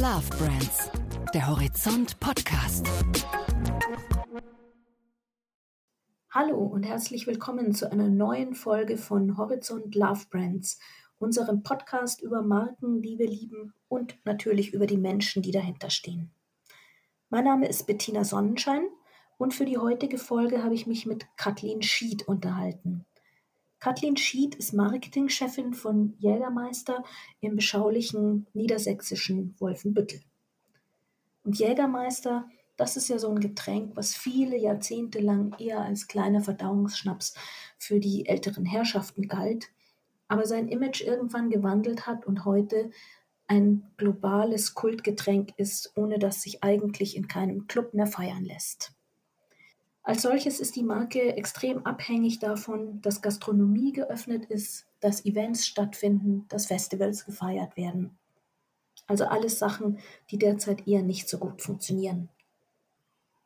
Love Brands, der Horizont Podcast. Hallo und herzlich willkommen zu einer neuen Folge von Horizont Love Brands, unserem Podcast über Marken, die wir lieben und natürlich über die Menschen, die dahinter stehen. Mein Name ist Bettina Sonnenschein und für die heutige Folge habe ich mich mit Kathleen Schied unterhalten. Kathleen Schied ist Marketingchefin von Jägermeister im beschaulichen niedersächsischen Wolfenbüttel. Und Jägermeister, das ist ja so ein Getränk, was viele Jahrzehnte lang eher als kleiner Verdauungsschnaps für die älteren Herrschaften galt, aber sein Image irgendwann gewandelt hat und heute ein globales Kultgetränk ist, ohne dass sich eigentlich in keinem Club mehr feiern lässt. Als solches ist die Marke extrem abhängig davon, dass Gastronomie geöffnet ist, dass Events stattfinden, dass Festivals gefeiert werden. Also alles Sachen, die derzeit eher nicht so gut funktionieren.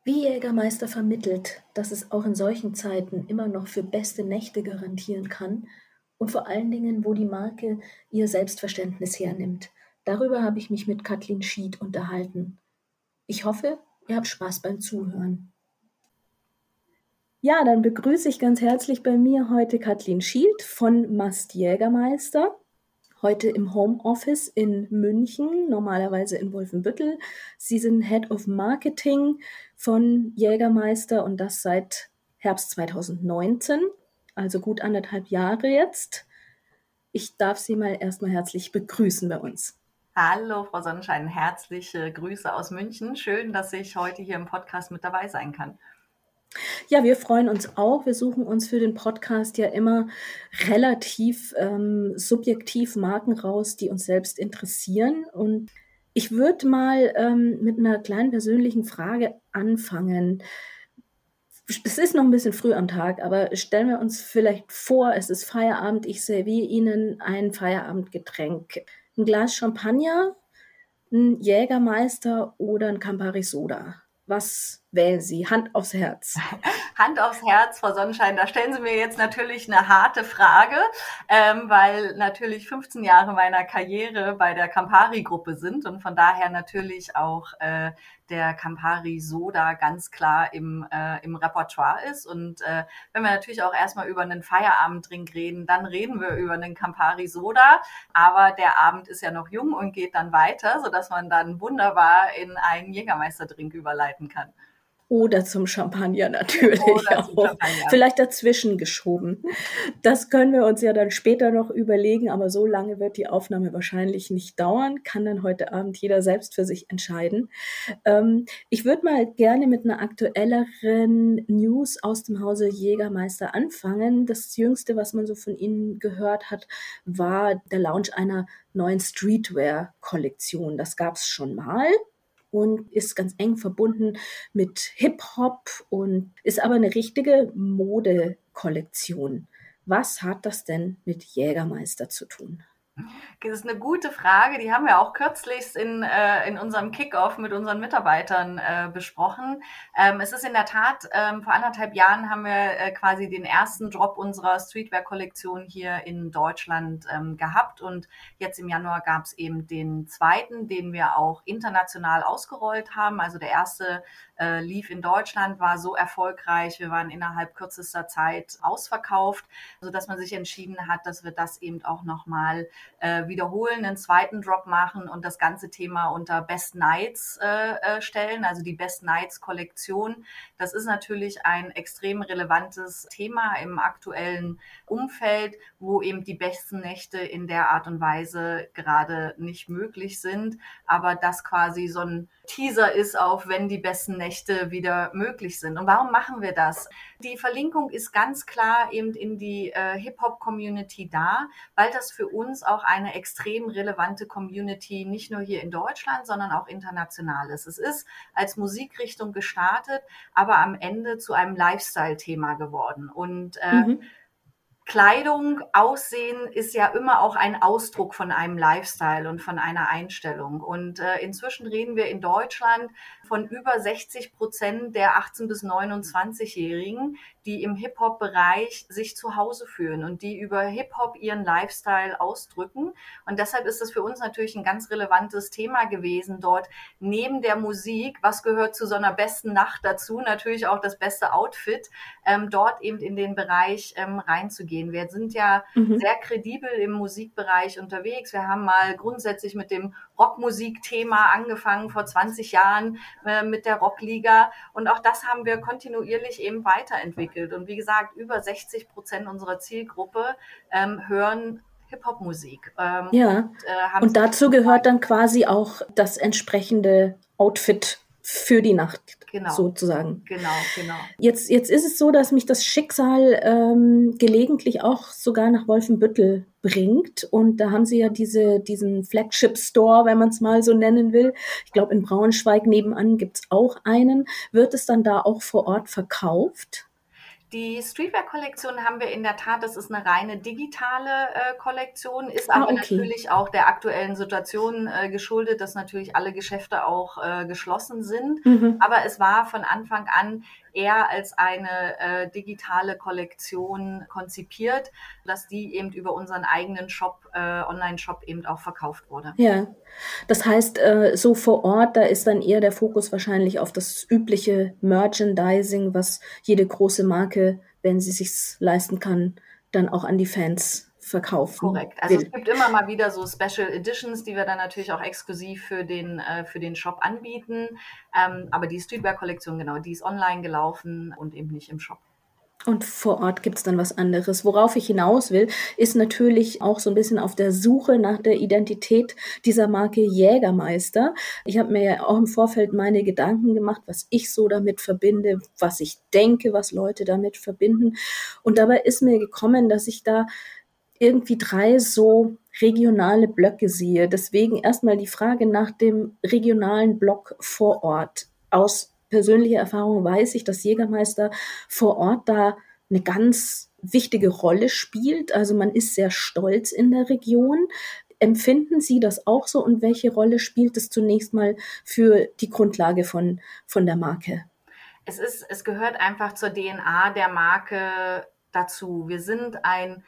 Wie Jägermeister vermittelt, dass es auch in solchen Zeiten immer noch für beste Nächte garantieren kann und vor allen Dingen, wo die Marke ihr Selbstverständnis hernimmt. Darüber habe ich mich mit Kathleen Schied unterhalten. Ich hoffe, ihr habt Spaß beim Zuhören. Ja, dann begrüße ich ganz herzlich bei mir heute Kathleen Schild von Mast Jägermeister. Heute im Homeoffice in München, normalerweise in Wolfenbüttel. Sie sind Head of Marketing von Jägermeister und das seit Herbst 2019, also gut anderthalb Jahre jetzt. Ich darf Sie mal erstmal herzlich begrüßen bei uns. Hallo, Frau Sonnenschein, herzliche Grüße aus München. Schön, dass ich heute hier im Podcast mit dabei sein kann. Ja, wir freuen uns auch. Wir suchen uns für den Podcast ja immer relativ ähm, subjektiv Marken raus, die uns selbst interessieren. Und ich würde mal ähm, mit einer kleinen persönlichen Frage anfangen. Es ist noch ein bisschen früh am Tag, aber stellen wir uns vielleicht vor, es ist Feierabend, ich serviere Ihnen ein Feierabendgetränk. Ein Glas Champagner, ein Jägermeister oder ein Campari Soda. Was wählen Sie? Hand aufs Herz. Hand aufs Herz, Frau Sonnenschein. Da stellen Sie mir jetzt natürlich eine harte Frage, ähm, weil natürlich 15 Jahre meiner Karriere bei der Campari-Gruppe sind und von daher natürlich auch äh, der Campari Soda ganz klar im, äh, im Repertoire ist. Und äh, wenn wir natürlich auch erstmal über einen Feierabenddrink reden, dann reden wir über einen Campari Soda. Aber der Abend ist ja noch jung und geht dann weiter, sodass man dann wunderbar in einen Jägermeisterdrink überleiten kann. Oder zum Champagner natürlich Oder auch. Champagner. Vielleicht dazwischen geschoben. Das können wir uns ja dann später noch überlegen, aber so lange wird die Aufnahme wahrscheinlich nicht dauern. Kann dann heute Abend jeder selbst für sich entscheiden. Ähm, ich würde mal gerne mit einer aktuelleren News aus dem Hause Jägermeister anfangen. Das jüngste, was man so von Ihnen gehört hat, war der Launch einer neuen Streetwear-Kollektion. Das gab es schon mal und ist ganz eng verbunden mit Hip-Hop und ist aber eine richtige Modekollektion. Was hat das denn mit Jägermeister zu tun? Das ist eine gute Frage. Die haben wir auch kürzlich in, äh, in unserem Kickoff mit unseren Mitarbeitern äh, besprochen. Ähm, es ist in der Tat, ähm, vor anderthalb Jahren haben wir äh, quasi den ersten Drop unserer Streetwear-Kollektion hier in Deutschland ähm, gehabt. Und jetzt im Januar gab es eben den zweiten, den wir auch international ausgerollt haben. Also der erste äh, lief in Deutschland, war so erfolgreich. Wir waren innerhalb kürzester Zeit ausverkauft, sodass man sich entschieden hat, dass wir das eben auch nochmal äh, wiederholen, einen zweiten Drop machen und das ganze Thema unter Best Nights äh, äh, stellen, also die Best Nights Kollektion. Das ist natürlich ein extrem relevantes Thema im aktuellen Umfeld, wo eben die besten Nächte in der Art und Weise gerade nicht möglich sind, aber das quasi so ein Teaser ist auf, wenn die besten Nächte wieder möglich sind. Und warum machen wir das? Die Verlinkung ist ganz klar eben in die äh, Hip-Hop-Community da, weil das für uns auch eine extrem relevante Community nicht nur hier in Deutschland, sondern auch international ist. Es ist als Musikrichtung gestartet, aber am Ende zu einem Lifestyle-Thema geworden. Und äh, mhm Kleidung, Aussehen ist ja immer auch ein Ausdruck von einem Lifestyle und von einer Einstellung. Und äh, inzwischen reden wir in Deutschland von über 60 Prozent der 18 bis 29-Jährigen, die im Hip-Hop-Bereich sich zu Hause fühlen und die über Hip-Hop ihren Lifestyle ausdrücken. Und deshalb ist es für uns natürlich ein ganz relevantes Thema gewesen, dort neben der Musik, was gehört zu so einer besten Nacht dazu, natürlich auch das beste Outfit, ähm, dort eben in den Bereich ähm, reinzugehen. Wir sind ja mhm. sehr kredibel im Musikbereich unterwegs. Wir haben mal grundsätzlich mit dem Rockmusikthema angefangen vor 20 Jahren äh, mit der Rockliga und auch das haben wir kontinuierlich eben weiterentwickelt. Und wie gesagt, über 60 Prozent unserer Zielgruppe ähm, hören Hip-Hop-Musik. Ähm, ja. Und, äh, und dazu gehört dann quasi auch das entsprechende Outfit für die Nacht genau. sozusagen. Genau, genau. Jetzt, jetzt ist es so, dass mich das Schicksal ähm, gelegentlich auch sogar nach Wolfenbüttel bringt. Und da haben sie ja diese, diesen Flagship Store, wenn man es mal so nennen will. Ich glaube, in Braunschweig nebenan gibt es auch einen. Wird es dann da auch vor Ort verkauft? Die Streetwear-Kollektion haben wir in der Tat, das ist eine reine digitale äh, Kollektion, ist ah, aber okay. natürlich auch der aktuellen Situation äh, geschuldet, dass natürlich alle Geschäfte auch äh, geschlossen sind. Mhm. Aber es war von Anfang an eher als eine äh, digitale Kollektion konzipiert, dass die eben über unseren eigenen Shop, äh, Online-Shop eben auch verkauft wurde. Ja, das heißt, äh, so vor Ort, da ist dann eher der Fokus wahrscheinlich auf das übliche Merchandising, was jede große Marke, wenn sie sich leisten kann, dann auch an die Fans verkaufen. Korrekt. Also will. es gibt immer mal wieder so Special Editions, die wir dann natürlich auch exklusiv für den, äh, für den Shop anbieten. Ähm, aber die Streetwear-Kollektion, genau, die ist online gelaufen und eben nicht im Shop. Und vor Ort gibt es dann was anderes. Worauf ich hinaus will, ist natürlich auch so ein bisschen auf der Suche nach der Identität dieser Marke Jägermeister. Ich habe mir ja auch im Vorfeld meine Gedanken gemacht, was ich so damit verbinde, was ich denke, was Leute damit verbinden. Und dabei ist mir gekommen, dass ich da irgendwie drei so regionale Blöcke sehe. Deswegen erstmal die Frage nach dem regionalen Block vor Ort. Aus persönlicher Erfahrung weiß ich, dass Jägermeister vor Ort da eine ganz wichtige Rolle spielt. Also man ist sehr stolz in der Region. Empfinden Sie das auch so und welche Rolle spielt es zunächst mal für die Grundlage von, von der Marke? Es ist, es gehört einfach zur DNA der Marke dazu. Wir sind ein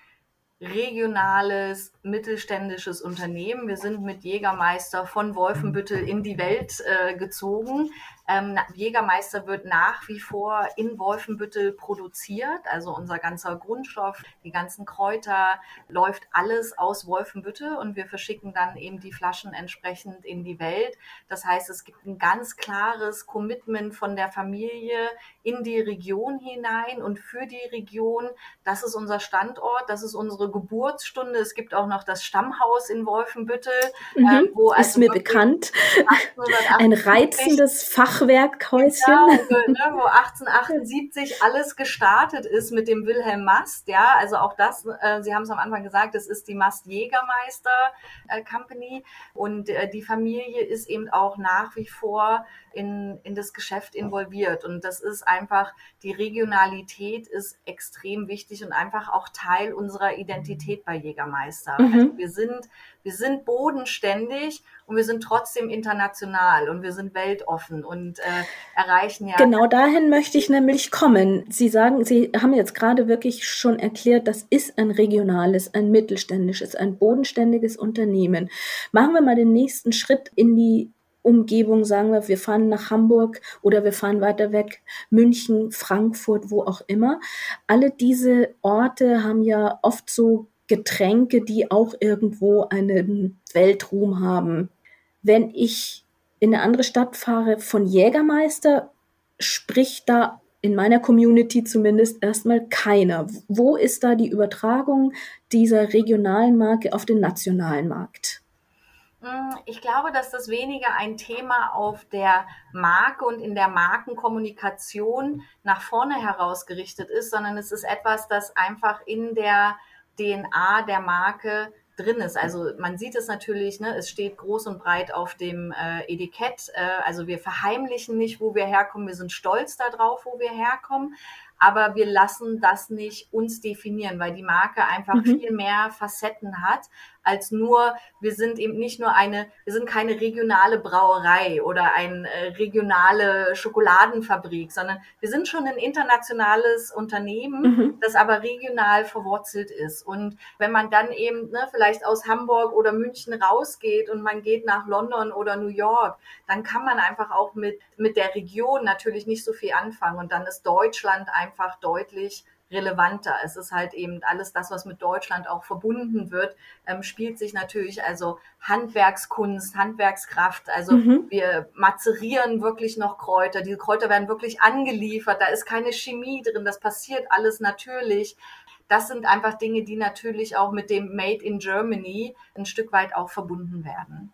regionales, mittelständisches Unternehmen. Wir sind mit Jägermeister von Wolfenbüttel in die Welt äh, gezogen. Ähm, Jägermeister wird nach wie vor in Wolfenbüttel produziert. Also unser ganzer Grundstoff, die ganzen Kräuter, läuft alles aus Wolfenbüttel und wir verschicken dann eben die Flaschen entsprechend in die Welt. Das heißt, es gibt ein ganz klares Commitment von der Familie in die Region hinein und für die Region. Das ist unser Standort, das ist unsere Geburtsstunde. Es gibt auch noch das Stammhaus in Wolfenbüttel, mhm, äh, wo ist also mir bekannt. Ein reizendes Fach Fachwerkhäuschen. Also, ne, wo 1878 alles gestartet ist mit dem Wilhelm Mast. Ja, also auch das, äh, Sie haben es am Anfang gesagt, das ist die Mast Jägermeister äh, Company und äh, die Familie ist eben auch nach wie vor in, in das Geschäft involviert. Und das ist einfach, die Regionalität ist extrem wichtig und einfach auch Teil unserer Identität bei Jägermeister. Mhm. Also wir sind, wir sind bodenständig und wir sind trotzdem international und wir sind weltoffen und äh, erreichen ja. Genau dahin möchte ich nämlich kommen. Sie sagen, Sie haben jetzt gerade wirklich schon erklärt, das ist ein regionales, ein mittelständisches, ein bodenständiges Unternehmen. Machen wir mal den nächsten Schritt in die Umgebung, sagen wir, wir fahren nach Hamburg oder wir fahren weiter weg, München, Frankfurt, wo auch immer. Alle diese Orte haben ja oft so Getränke, die auch irgendwo einen Weltruhm haben. Wenn ich in eine andere Stadt fahre von Jägermeister, spricht da in meiner Community zumindest erstmal keiner. Wo ist da die Übertragung dieser regionalen Marke auf den nationalen Markt? Hm, ich glaube, dass das weniger ein Thema auf der Marke und in der Markenkommunikation nach vorne herausgerichtet ist, sondern es ist etwas, das einfach in der DNA der Marke drin ist. Also man sieht es natürlich, ne, es steht groß und breit auf dem äh, Etikett. Äh, also wir verheimlichen nicht, wo wir herkommen. Wir sind stolz darauf, wo wir herkommen aber wir lassen das nicht uns definieren, weil die Marke einfach mhm. viel mehr Facetten hat als nur, wir sind eben nicht nur eine, wir sind keine regionale Brauerei oder eine äh, regionale Schokoladenfabrik, sondern wir sind schon ein internationales Unternehmen, mhm. das aber regional verwurzelt ist. Und wenn man dann eben ne, vielleicht aus Hamburg oder München rausgeht und man geht nach London oder New York, dann kann man einfach auch mit, mit der Region natürlich nicht so viel anfangen. Und dann ist Deutschland einfach deutlich relevanter. Es ist halt eben alles das, was mit Deutschland auch verbunden wird, ähm, spielt sich natürlich also Handwerkskunst, Handwerkskraft. Also mhm. wir mazerieren wirklich noch Kräuter. Diese Kräuter werden wirklich angeliefert. Da ist keine Chemie drin. Das passiert alles natürlich. Das sind einfach Dinge, die natürlich auch mit dem Made in Germany ein Stück weit auch verbunden werden.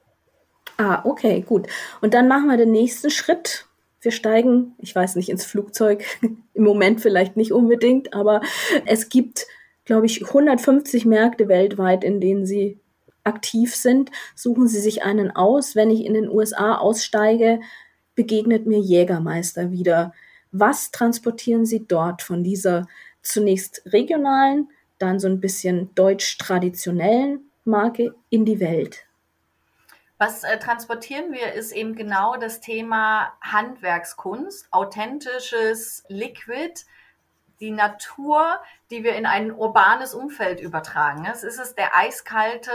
Ah, okay, gut. Und dann machen wir den nächsten Schritt wir steigen, ich weiß nicht, ins Flugzeug, im Moment vielleicht nicht unbedingt, aber es gibt, glaube ich, 150 Märkte weltweit, in denen sie aktiv sind. Suchen Sie sich einen aus. Wenn ich in den USA aussteige, begegnet mir Jägermeister wieder. Was transportieren Sie dort von dieser zunächst regionalen, dann so ein bisschen deutsch-traditionellen Marke in die Welt? Was äh, transportieren wir, ist eben genau das Thema Handwerkskunst, authentisches Liquid, die Natur, die wir in ein urbanes Umfeld übertragen. Es ist es der eiskalte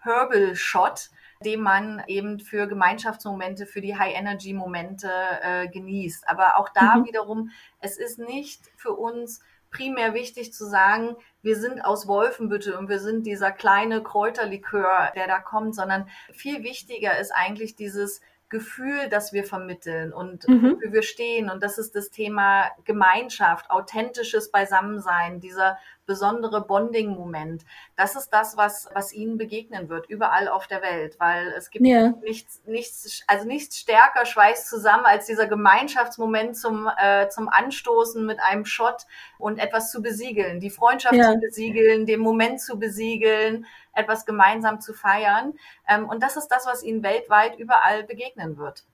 Herbal Shot, den man eben für Gemeinschaftsmomente, für die High-Energy-Momente äh, genießt. Aber auch da mhm. wiederum, es ist nicht für uns primär wichtig zu sagen, wir sind aus Wolfenbüttel und wir sind dieser kleine Kräuterlikör, der da kommt, sondern viel wichtiger ist eigentlich dieses Gefühl, das wir vermitteln und mhm. wofür wir stehen. Und das ist das Thema Gemeinschaft, authentisches Beisammensein, dieser besondere Bonding-Moment. Das ist das, was, was ihnen begegnen wird, überall auf der Welt, weil es gibt ja. nichts, nichts, also nichts stärker schweißt zusammen als dieser Gemeinschaftsmoment zum, äh, zum Anstoßen mit einem Shot und etwas zu besiegeln, die Freundschaft ja. zu besiegeln, den Moment zu besiegeln, etwas gemeinsam zu feiern. Ähm, und das ist das, was ihnen weltweit überall begegnen wird.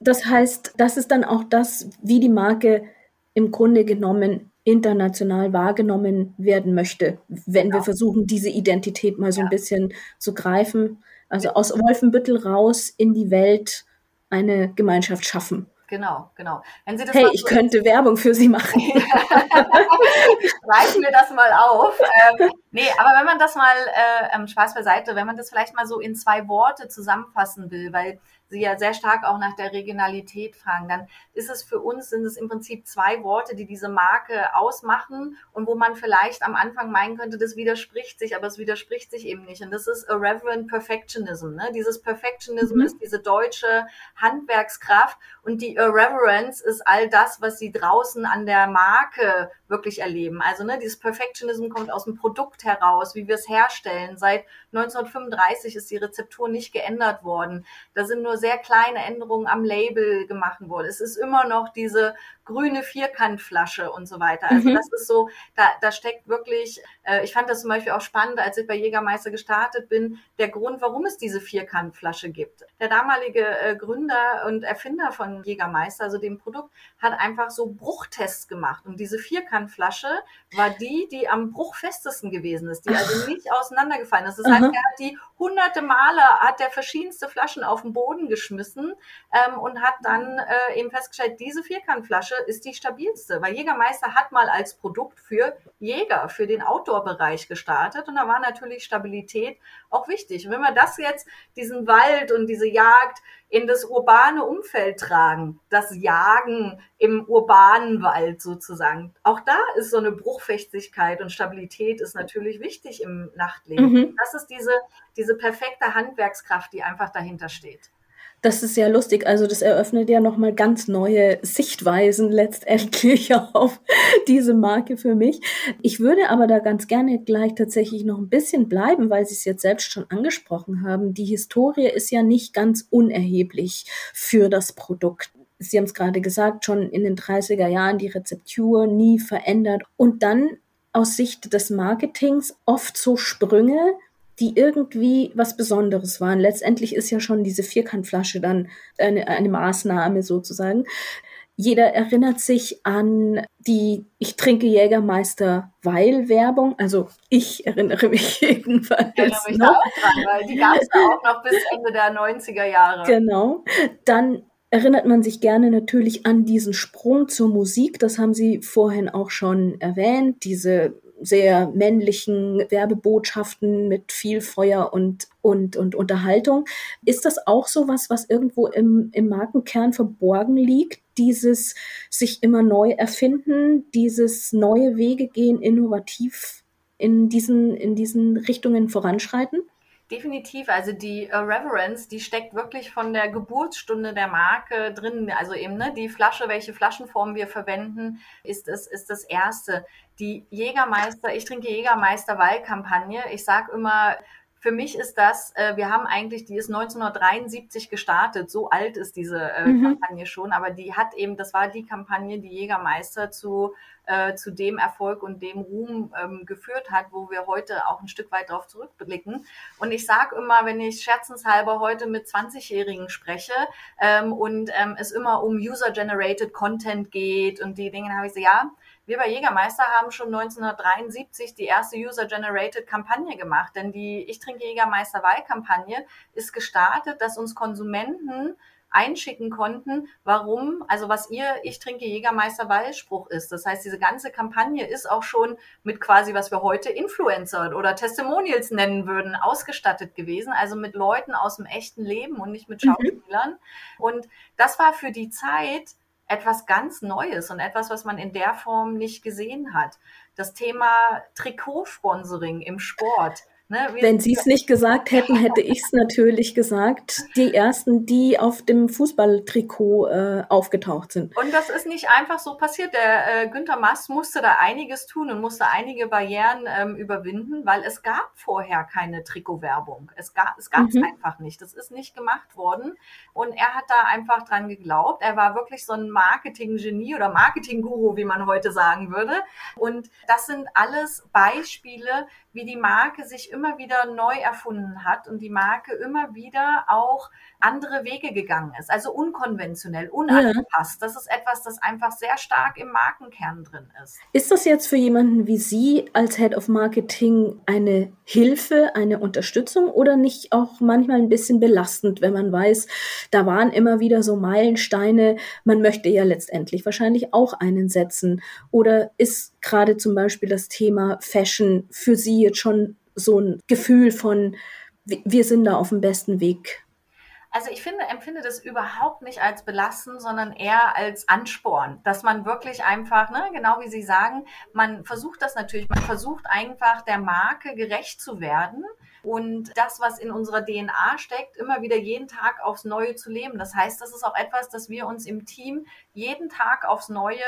Das heißt, das ist dann auch das, wie die Marke im Grunde genommen international wahrgenommen werden möchte, wenn genau. wir versuchen, diese Identität mal so ja. ein bisschen zu greifen. Also aus Wolfenbüttel raus in die Welt eine Gemeinschaft schaffen. Genau, genau. Hey, ich so könnte Werbung für Sie machen. Reichen wir das mal auf. Ähm, nee, aber wenn man das mal, äh, ähm, Spaß beiseite, wenn man das vielleicht mal so in zwei Worte zusammenfassen will, weil Sie ja sehr stark auch nach der Regionalität fragen, dann ist es für uns, sind es im Prinzip zwei Worte, die diese Marke ausmachen und wo man vielleicht am Anfang meinen könnte, das widerspricht sich, aber es widerspricht sich eben nicht. Und das ist Irreverent Perfectionism. Ne? Dieses Perfectionism mhm. ist diese deutsche Handwerkskraft und die Irreverence ist all das, was Sie draußen an der Marke wirklich erleben. Also ne, dieses Perfectionism kommt aus dem Produkt heraus, wie wir es herstellen. Seit 1935 ist die Rezeptur nicht geändert worden. Da sind nur sehr kleine Änderungen am Label gemacht worden. Es ist immer noch diese grüne Vierkantflasche und so weiter. Also mhm. das ist so, da, da steckt wirklich, äh, ich fand das zum Beispiel auch spannend, als ich bei Jägermeister gestartet bin, der Grund, warum es diese Vierkantflasche gibt. Der damalige äh, Gründer und Erfinder von Jägermeister, also dem Produkt, hat einfach so Bruchtests gemacht. Und diese Vierkantflasche war die, die am bruchfestesten gewesen ist, die also nicht auseinandergefallen ist. Das heißt, er hat die hunderte Male, hat der verschiedenste Flaschen auf den Boden geschmissen ähm, und hat dann äh, eben festgestellt, diese Vierkantflasche ist die stabilste, weil Jägermeister hat mal als Produkt für Jäger, für den Outdoor-Bereich gestartet und da war natürlich Stabilität auch wichtig. Und wenn wir das jetzt, diesen Wald und diese Jagd in das urbane Umfeld tragen, das Jagen im urbanen Wald sozusagen, auch da ist so eine Bruchfestigkeit und Stabilität ist natürlich wichtig im Nachtleben. Mhm. Das ist diese, diese perfekte Handwerkskraft, die einfach dahinter steht. Das ist ja lustig. Also das eröffnet ja nochmal ganz neue Sichtweisen letztendlich auf diese Marke für mich. Ich würde aber da ganz gerne gleich tatsächlich noch ein bisschen bleiben, weil Sie es jetzt selbst schon angesprochen haben. Die Historie ist ja nicht ganz unerheblich für das Produkt. Sie haben es gerade gesagt, schon in den 30er Jahren die Rezeptur nie verändert. Und dann aus Sicht des Marketings oft so Sprünge, die irgendwie was Besonderes waren. Letztendlich ist ja schon diese Vierkantflasche dann eine, eine Maßnahme sozusagen. Jeder erinnert sich an die Ich trinke Jägermeister weil Werbung. Also ich erinnere mich jedenfalls. Ich erinnere mich noch. auch dran, weil die gab es auch noch bis Ende der 90er Jahre. Genau. Dann erinnert man sich gerne natürlich an diesen Sprung zur Musik. Das haben Sie vorhin auch schon erwähnt. Diese sehr männlichen Werbebotschaften mit viel Feuer und, und, und Unterhaltung. Ist das auch so was, was irgendwo im, im Markenkern verborgen liegt? Dieses sich immer neu erfinden, dieses neue Wege gehen, innovativ in diesen, in diesen Richtungen voranschreiten? Definitiv, also die äh, Reverence, die steckt wirklich von der Geburtsstunde der Marke drin. Also eben ne, die Flasche, welche Flaschenform wir verwenden, ist es ist das erste. Die Jägermeister, ich trinke Jägermeister Wahlkampagne. Ich sage immer, für mich ist das, äh, wir haben eigentlich, die ist 1973 gestartet, so alt ist diese äh, mhm. Kampagne schon, aber die hat eben, das war die Kampagne, die Jägermeister zu, äh, zu dem Erfolg und dem Ruhm ähm, geführt hat, wo wir heute auch ein Stück weit darauf zurückblicken. Und ich sage immer, wenn ich scherzenshalber heute mit 20-Jährigen spreche ähm, und ähm, es immer um User-Generated Content geht und die Dinge, habe ich so, ja, wir bei Jägermeister haben schon 1973 die erste User-Generated Kampagne gemacht, denn die Ich trinke Jägermeister Wahlkampagne ist gestartet, dass uns Konsumenten einschicken konnten, warum, also was ihr Ich trinke Jägermeister Wahlspruch ist. Das heißt, diese ganze Kampagne ist auch schon mit quasi, was wir heute Influencer oder Testimonials nennen würden, ausgestattet gewesen. Also mit Leuten aus dem echten Leben und nicht mit mhm. Schauspielern. Mhm. Und das war für die Zeit etwas ganz Neues und etwas, was man in der Form nicht gesehen hat. Das Thema Trikotsponsoring im Sport Ne, Wenn Sie es nicht gesagt hätten, hätte ich es natürlich gesagt. Die ersten, die auf dem Fußballtrikot äh, aufgetaucht sind. Und das ist nicht einfach so passiert. Der äh, Günther Mass musste da einiges tun und musste einige Barrieren ähm, überwinden, weil es gab vorher keine Trikotwerbung. Es gab es gab's mhm. einfach nicht. Das ist nicht gemacht worden. Und er hat da einfach dran geglaubt. Er war wirklich so ein Marketing-Genie oder Marketing-Guru, wie man heute sagen würde. Und das sind alles Beispiele, wie die Marke sich immer wieder neu erfunden hat und die Marke immer wieder auch andere Wege gegangen ist. Also unkonventionell, unangepasst. Ja. Das ist etwas, das einfach sehr stark im Markenkern drin ist. Ist das jetzt für jemanden wie Sie als Head of Marketing eine Hilfe, eine Unterstützung oder nicht auch manchmal ein bisschen belastend, wenn man weiß, da waren immer wieder so Meilensteine, man möchte ja letztendlich wahrscheinlich auch einen setzen? Oder ist gerade zum Beispiel das Thema Fashion für Sie jetzt schon so ein Gefühl von, wir sind da auf dem besten Weg? Also ich finde, empfinde das überhaupt nicht als belastend, sondern eher als Ansporn, dass man wirklich einfach, ne, genau wie Sie sagen, man versucht das natürlich, man versucht einfach der Marke gerecht zu werden und das, was in unserer DNA steckt, immer wieder jeden Tag aufs Neue zu leben. Das heißt, das ist auch etwas, das wir uns im Team jeden Tag aufs Neue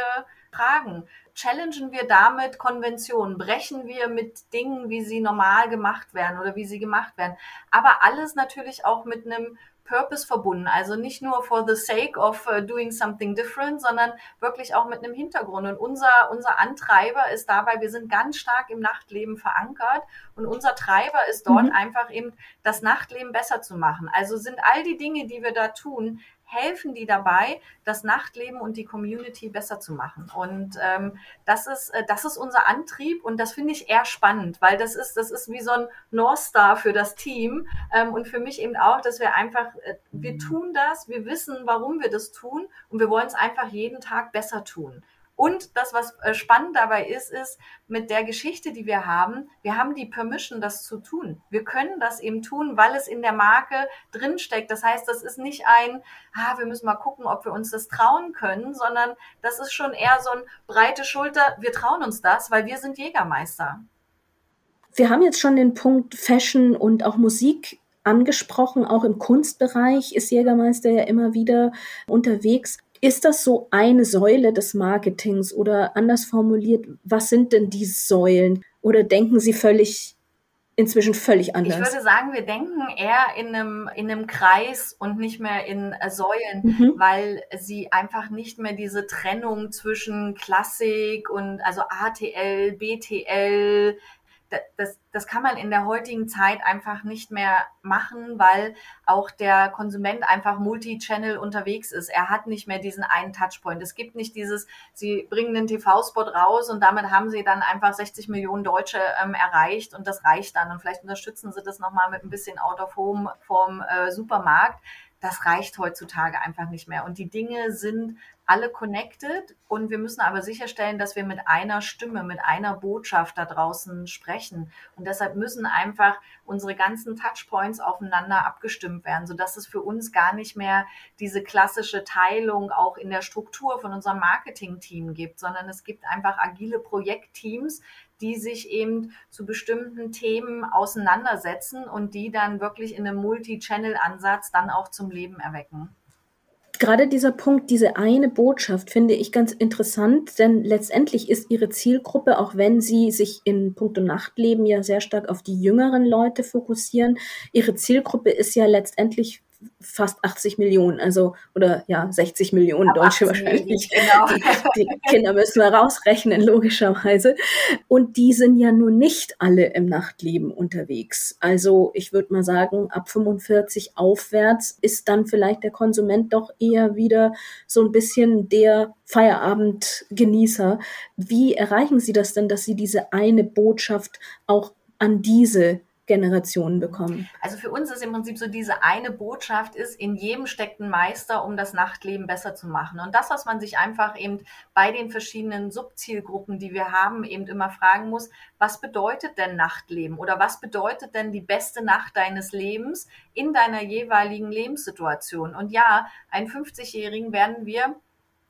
fragen. Challengen wir damit Konventionen? Brechen wir mit Dingen, wie sie normal gemacht werden oder wie sie gemacht werden? Aber alles natürlich auch mit einem Purpose verbunden. Also nicht nur for the sake of uh, doing something different, sondern wirklich auch mit einem Hintergrund. Und unser, unser Antreiber ist dabei, wir sind ganz stark im Nachtleben verankert und unser Treiber ist dort mhm. einfach eben das Nachtleben besser zu machen. Also sind all die Dinge, die wir da tun, helfen die dabei, das Nachtleben und die Community besser zu machen. Und ähm, das ist äh, das ist unser Antrieb und das finde ich eher spannend, weil das ist das ist wie so ein North Star für das Team ähm, und für mich eben auch, dass wir einfach äh, wir tun das, wir wissen, warum wir das tun und wir wollen es einfach jeden Tag besser tun. Und das, was äh, spannend dabei ist, ist mit der Geschichte, die wir haben, wir haben die Permission, das zu tun. Wir können das eben tun, weil es in der Marke drinsteckt. Das heißt, das ist nicht ein, ah, wir müssen mal gucken, ob wir uns das trauen können, sondern das ist schon eher so ein breite Schulter, wir trauen uns das, weil wir sind Jägermeister. Wir haben jetzt schon den Punkt Fashion und auch Musik angesprochen. Auch im Kunstbereich ist Jägermeister ja immer wieder unterwegs. Ist das so eine Säule des Marketings oder anders formuliert, was sind denn die Säulen? Oder denken Sie völlig inzwischen völlig anders? Ich würde sagen, wir denken eher in einem, in einem Kreis und nicht mehr in Säulen, mhm. weil sie einfach nicht mehr diese Trennung zwischen Klassik und also ATL, BTL, das, das kann man in der heutigen Zeit einfach nicht mehr machen, weil auch der Konsument einfach multi-channel unterwegs ist. Er hat nicht mehr diesen einen Touchpoint. Es gibt nicht dieses, Sie bringen einen TV-Spot raus und damit haben Sie dann einfach 60 Millionen Deutsche ähm, erreicht und das reicht dann. Und vielleicht unterstützen Sie das nochmal mit ein bisschen Out of Home vom äh, Supermarkt das reicht heutzutage einfach nicht mehr. Und die Dinge sind alle connected und wir müssen aber sicherstellen, dass wir mit einer Stimme, mit einer Botschaft da draußen sprechen. Und deshalb müssen einfach unsere ganzen Touchpoints aufeinander abgestimmt werden, sodass es für uns gar nicht mehr diese klassische Teilung auch in der Struktur von unserem Marketing-Team gibt, sondern es gibt einfach agile Projektteams, die sich eben zu bestimmten Themen auseinandersetzen und die dann wirklich in einem Multi-Channel-Ansatz dann auch zum Leben erwecken. Gerade dieser Punkt, diese eine Botschaft finde ich ganz interessant, denn letztendlich ist ihre Zielgruppe, auch wenn sie sich in puncto Nachtleben ja sehr stark auf die jüngeren Leute fokussieren, ihre Zielgruppe ist ja letztendlich fast 80 Millionen, also oder ja 60 Millionen Deutsche wahrscheinlich. Genau. Die, die, Kinder müssen wir rausrechnen logischerweise. Und die sind ja nun nicht alle im Nachtleben unterwegs. Also ich würde mal sagen, ab 45 aufwärts ist dann vielleicht der Konsument doch eher wieder so ein bisschen der Feierabendgenießer. Wie erreichen Sie das denn, dass Sie diese eine Botschaft auch an diese Generationen bekommen. Also für uns ist im Prinzip so diese eine Botschaft ist, in jedem steckt ein Meister, um das Nachtleben besser zu machen. Und das, was man sich einfach eben bei den verschiedenen Subzielgruppen, die wir haben, eben immer fragen muss, was bedeutet denn Nachtleben oder was bedeutet denn die beste Nacht deines Lebens in deiner jeweiligen Lebenssituation? Und ja, einen 50-Jährigen werden wir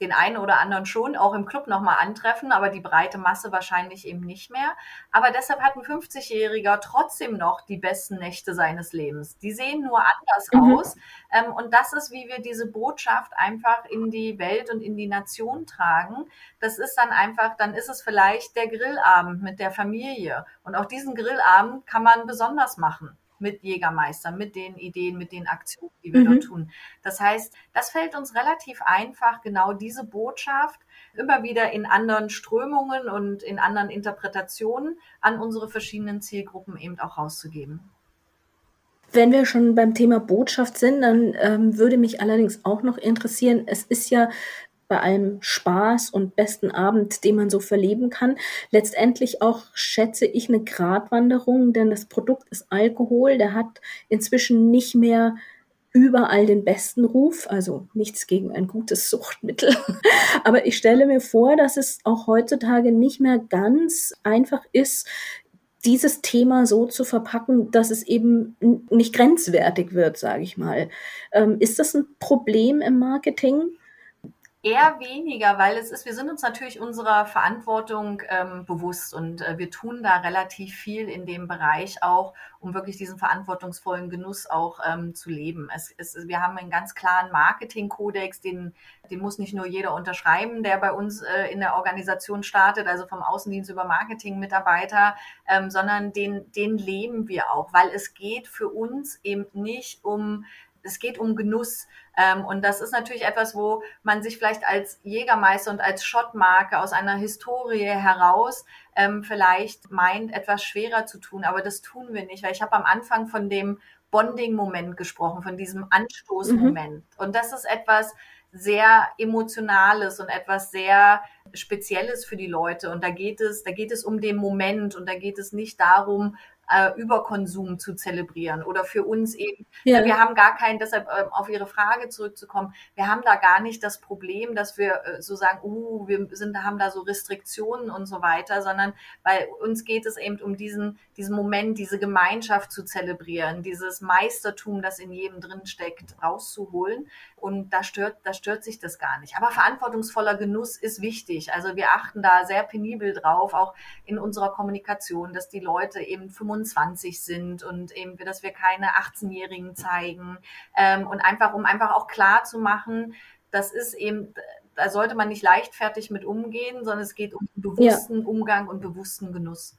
den einen oder anderen schon auch im Club nochmal antreffen, aber die breite Masse wahrscheinlich eben nicht mehr. Aber deshalb hat ein 50-Jähriger trotzdem noch die besten Nächte seines Lebens. Die sehen nur anders mhm. aus. Ähm, und das ist, wie wir diese Botschaft einfach in die Welt und in die Nation tragen. Das ist dann einfach, dann ist es vielleicht der Grillabend mit der Familie. Und auch diesen Grillabend kann man besonders machen mit Jägermeister, mit den Ideen, mit den Aktionen, die wir mhm. dort tun. Das heißt, das fällt uns relativ einfach, genau diese Botschaft immer wieder in anderen Strömungen und in anderen Interpretationen an unsere verschiedenen Zielgruppen eben auch rauszugeben. Wenn wir schon beim Thema Botschaft sind, dann ähm, würde mich allerdings auch noch interessieren, es ist ja bei allem Spaß und besten Abend, den man so verleben kann. Letztendlich auch schätze ich eine Gratwanderung, denn das Produkt ist Alkohol, der hat inzwischen nicht mehr überall den besten Ruf, also nichts gegen ein gutes Suchtmittel. Aber ich stelle mir vor, dass es auch heutzutage nicht mehr ganz einfach ist, dieses Thema so zu verpacken, dass es eben nicht grenzwertig wird, sage ich mal. Ähm, ist das ein Problem im Marketing? Eher weniger, weil es ist, wir sind uns natürlich unserer Verantwortung ähm, bewusst und äh, wir tun da relativ viel in dem Bereich auch, um wirklich diesen verantwortungsvollen Genuss auch ähm, zu leben. Es, es, wir haben einen ganz klaren Marketingkodex, den, den muss nicht nur jeder unterschreiben, der bei uns äh, in der Organisation startet, also vom Außendienst über Marketingmitarbeiter, ähm, sondern den, den leben wir auch, weil es geht für uns eben nicht um es geht um Genuss. Ähm, und das ist natürlich etwas, wo man sich vielleicht als Jägermeister und als Schottmarke aus einer Historie heraus ähm, vielleicht meint, etwas schwerer zu tun. Aber das tun wir nicht, weil ich habe am Anfang von dem Bonding-Moment gesprochen, von diesem Anstoßmoment. Mhm. Und das ist etwas sehr Emotionales und etwas sehr Spezielles für die Leute. Und da geht es, da geht es um den Moment und da geht es nicht darum, äh, Überkonsum zu zelebrieren oder für uns eben, ja. wir haben gar keinen, deshalb äh, auf Ihre Frage zurückzukommen, wir haben da gar nicht das Problem, dass wir äh, so sagen, uh, wir sind, haben da so Restriktionen und so weiter, sondern weil uns geht es eben um diesen, diesen Moment, diese Gemeinschaft zu zelebrieren, dieses Meistertum, das in jedem drin steckt, rauszuholen. Und da stört, da stört sich das gar nicht. Aber verantwortungsvoller Genuss ist wichtig. Also wir achten da sehr penibel drauf, auch in unserer Kommunikation, dass die Leute eben 25 sind und eben, dass wir keine 18-Jährigen zeigen. Ähm, und einfach, um einfach auch klar zu machen, das ist eben, da sollte man nicht leichtfertig mit umgehen, sondern es geht um bewussten ja. Umgang und bewussten Genuss.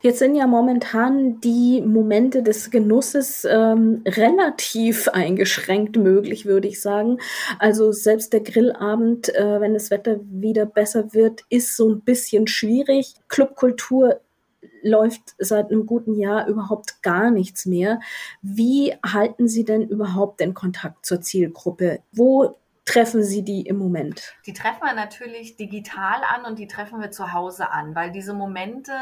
Jetzt sind ja momentan die Momente des Genusses ähm, relativ eingeschränkt möglich, würde ich sagen. Also selbst der Grillabend, äh, wenn das Wetter wieder besser wird, ist so ein bisschen schwierig. Clubkultur läuft seit einem guten Jahr überhaupt gar nichts mehr. Wie halten Sie denn überhaupt den Kontakt zur Zielgruppe? Wo treffen Sie die im Moment? Die treffen wir natürlich digital an und die treffen wir zu Hause an, weil diese Momente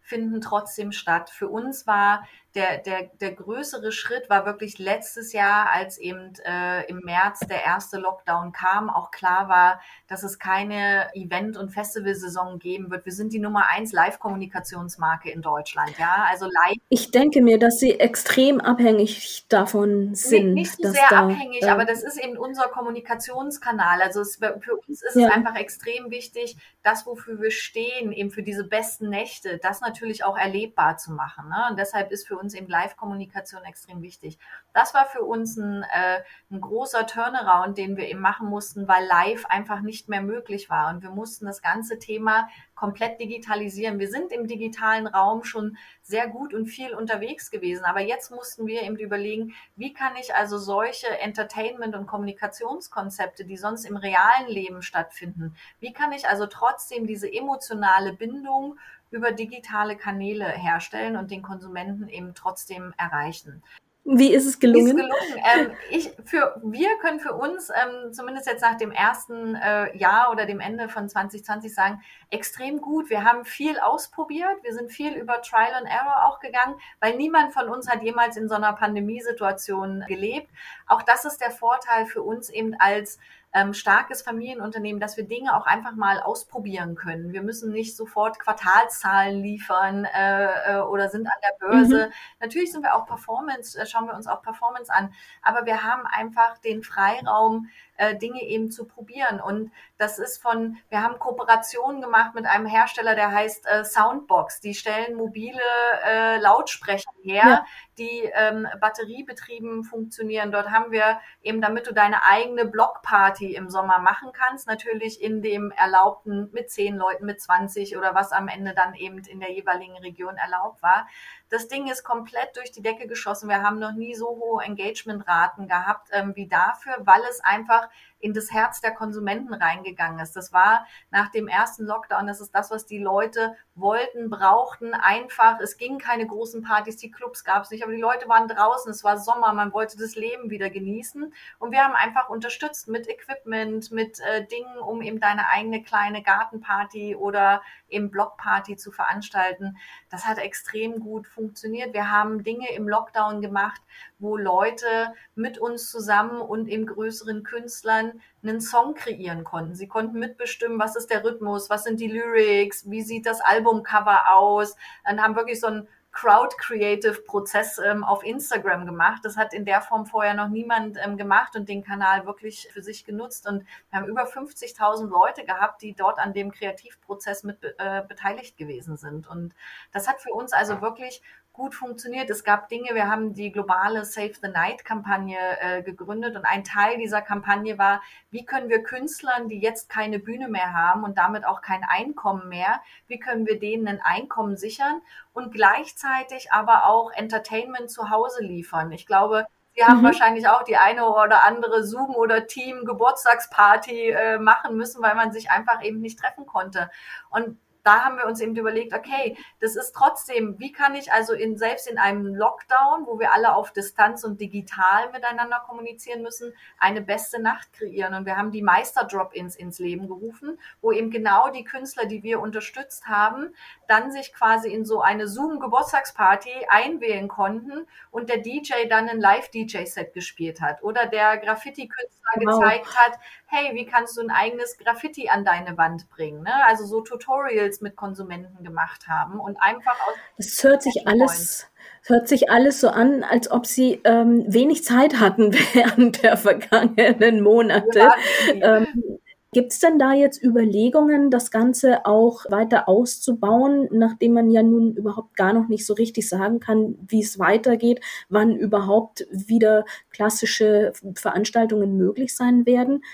finden trotzdem statt. Für uns war der, der, der größere Schritt war wirklich letztes Jahr, als eben äh, im März der erste Lockdown kam, auch klar war, dass es keine Event- und Festivalsaison geben wird. Wir sind die Nummer eins Live-Kommunikationsmarke in Deutschland, ja, also live. Ich denke mir, dass sie extrem abhängig davon sind. Nicht, nicht so sehr da, abhängig, äh, aber das ist eben unser Kommunikationskanal. Also es, für uns ist ja. es einfach extrem wichtig, das, wofür wir stehen, eben für diese besten Nächte, das natürlich auch erlebbar zu machen. Ne? Und deshalb ist für uns uns eben Live-Kommunikation extrem wichtig. Das war für uns ein, äh, ein großer Turnaround, den wir eben machen mussten, weil live einfach nicht mehr möglich war. Und wir mussten das ganze Thema komplett digitalisieren. Wir sind im digitalen Raum schon sehr gut und viel unterwegs gewesen. Aber jetzt mussten wir eben überlegen, wie kann ich also solche Entertainment- und Kommunikationskonzepte, die sonst im realen Leben stattfinden, wie kann ich also trotzdem diese emotionale Bindung über digitale Kanäle herstellen und den Konsumenten eben trotzdem erreichen. Wie ist es gelungen? Ist gelungen. Ähm, ich, für, wir können für uns, ähm, zumindest jetzt nach dem ersten äh, Jahr oder dem Ende von 2020 sagen, extrem gut. Wir haben viel ausprobiert. Wir sind viel über Trial and Error auch gegangen, weil niemand von uns hat jemals in so einer Pandemiesituation gelebt. Auch das ist der Vorteil für uns eben als ähm, starkes Familienunternehmen, dass wir Dinge auch einfach mal ausprobieren können. Wir müssen nicht sofort Quartalszahlen liefern äh, äh, oder sind an der Börse. Mhm. Natürlich sind wir auch Performance, äh, schauen wir uns auch Performance an, aber wir haben einfach den Freiraum, äh, Dinge eben zu probieren. Und das ist von, wir haben Kooperationen gemacht mit einem Hersteller, der heißt äh, Soundbox. Die stellen mobile äh, Lautsprecher her, ja. die ähm, batteriebetrieben funktionieren. Dort haben wir eben, damit du deine eigene Blockparty im Sommer machen kannst, natürlich in dem erlaubten mit zehn Leuten, mit 20 oder was am Ende dann eben in der jeweiligen Region erlaubt war. Das Ding ist komplett durch die Decke geschossen. Wir haben noch nie so hohe Engagementraten gehabt ähm, wie dafür, weil es einfach in das Herz der Konsumenten reingegangen ist. Das war nach dem ersten Lockdown, das ist das, was die Leute wollten, brauchten, einfach. Es gingen keine großen Partys, die Clubs gab es nicht, aber die Leute waren draußen, es war Sommer, man wollte das Leben wieder genießen. Und wir haben einfach unterstützt mit Equipment, mit äh, Dingen, um eben deine eigene kleine Gartenparty oder eben Blockparty zu veranstalten. Das hat extrem gut funktioniert. Wir haben Dinge im Lockdown gemacht, wo Leute mit uns zusammen und eben größeren Künstlern einen Song kreieren konnten. Sie konnten mitbestimmen, was ist der Rhythmus, was sind die Lyrics, wie sieht das Albumcover aus, und haben wirklich so einen Crowd-Creative-Prozess ähm, auf Instagram gemacht. Das hat in der Form vorher noch niemand ähm, gemacht und den Kanal wirklich für sich genutzt. Und wir haben über 50.000 Leute gehabt, die dort an dem Kreativprozess mit äh, beteiligt gewesen sind. Und das hat für uns also wirklich gut funktioniert. Es gab Dinge, wir haben die globale Save the Night Kampagne äh, gegründet und ein Teil dieser Kampagne war, wie können wir Künstlern, die jetzt keine Bühne mehr haben und damit auch kein Einkommen mehr, wie können wir denen ein Einkommen sichern und gleichzeitig aber auch Entertainment zu Hause liefern. Ich glaube, Sie haben mhm. wahrscheinlich auch die eine oder andere Zoom- oder Team-Geburtstagsparty äh, machen müssen, weil man sich einfach eben nicht treffen konnte. Und da haben wir uns eben überlegt, okay, das ist trotzdem, wie kann ich also in, selbst in einem Lockdown, wo wir alle auf Distanz und digital miteinander kommunizieren müssen, eine beste Nacht kreieren. Und wir haben die Meister-Drop-Ins ins Leben gerufen, wo eben genau die Künstler, die wir unterstützt haben, dann sich quasi in so eine Zoom-Geburtstagsparty einwählen konnten und der DJ dann ein Live-DJ-Set gespielt hat oder der Graffiti-Künstler wow. gezeigt hat, hey, wie kannst du ein eigenes Graffiti an deine Wand bringen? Ne? Also so Tutorials mit Konsumenten gemacht haben und einfach aus. Das hört sich alles. hört sich alles so an, als ob sie ähm, wenig Zeit hatten während der vergangenen Monate. Ähm, Gibt es denn da jetzt Überlegungen, das Ganze auch weiter auszubauen, nachdem man ja nun überhaupt gar noch nicht so richtig sagen kann, wie es weitergeht, wann überhaupt wieder klassische Veranstaltungen möglich sein werden?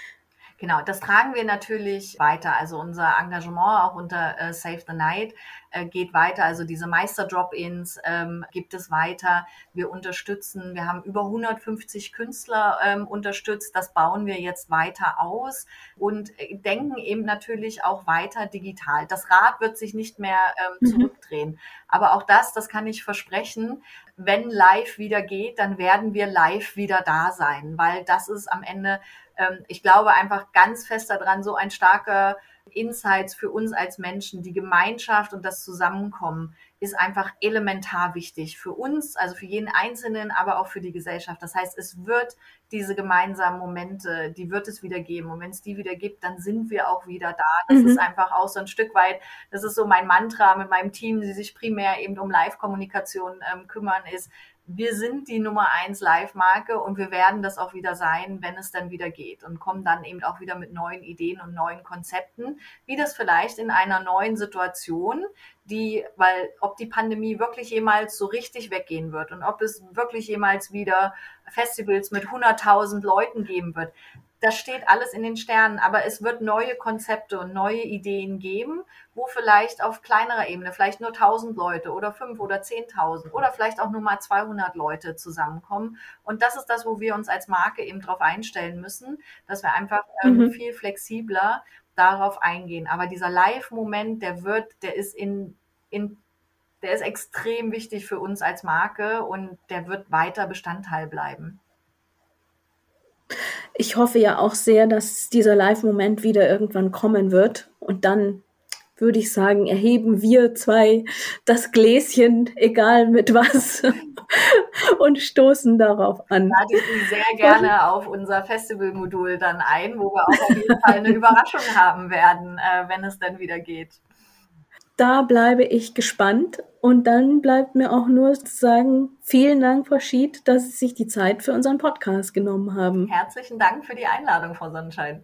Genau, das tragen wir natürlich weiter. Also unser Engagement auch unter äh, Save the Night äh, geht weiter. Also diese Meister-Drop-Ins ähm, gibt es weiter. Wir unterstützen, wir haben über 150 Künstler ähm, unterstützt. Das bauen wir jetzt weiter aus und äh, denken eben natürlich auch weiter digital. Das Rad wird sich nicht mehr ähm, mhm. zurückdrehen. Aber auch das, das kann ich versprechen, wenn live wieder geht, dann werden wir live wieder da sein, weil das ist am Ende, ich glaube einfach ganz fest daran, so ein starker Insights für uns als Menschen, die Gemeinschaft und das Zusammenkommen ist einfach elementar wichtig für uns, also für jeden Einzelnen, aber auch für die Gesellschaft. Das heißt, es wird diese gemeinsamen Momente, die wird es wieder geben. Und wenn es die wieder gibt, dann sind wir auch wieder da. Das mhm. ist einfach auch so ein Stück weit, das ist so mein Mantra mit meinem Team, die sich primär eben um Live-Kommunikation ähm, kümmern, ist, wir sind die Nummer eins Live-Marke und wir werden das auch wieder sein, wenn es dann wieder geht und kommen dann eben auch wieder mit neuen Ideen und neuen Konzepten, wie das vielleicht in einer neuen Situation, die, weil ob die Pandemie wirklich jemals so richtig weggehen wird und ob es wirklich jemals wieder Festivals mit 100.000 Leuten geben wird, das steht alles in den Sternen, aber es wird neue Konzepte und neue Ideen geben, wo vielleicht auf kleinerer Ebene vielleicht nur 1000 Leute oder 5 oder 10.000 oder vielleicht auch nur mal 200 Leute zusammenkommen. Und das ist das, wo wir uns als Marke eben darauf einstellen müssen, dass wir einfach ähm, mhm. viel flexibler darauf eingehen. Aber dieser Live-Moment, der wird, der ist in, in der ist extrem wichtig für uns als Marke und der wird weiter Bestandteil bleiben ich hoffe ja auch sehr, dass dieser Live-Moment wieder irgendwann kommen wird. Und dann würde ich sagen, erheben wir zwei das Gläschen, egal mit was, und stoßen darauf an. Lade ich Sie sehr gerne auf unser Festivalmodul dann ein, wo wir auch auf jeden Fall eine Überraschung haben werden, äh, wenn es dann wieder geht da bleibe ich gespannt. Und dann bleibt mir auch nur zu sagen, vielen Dank, Frau Schied, dass Sie sich die Zeit für unseren Podcast genommen haben. Herzlichen Dank für die Einladung, Frau Sonnenschein.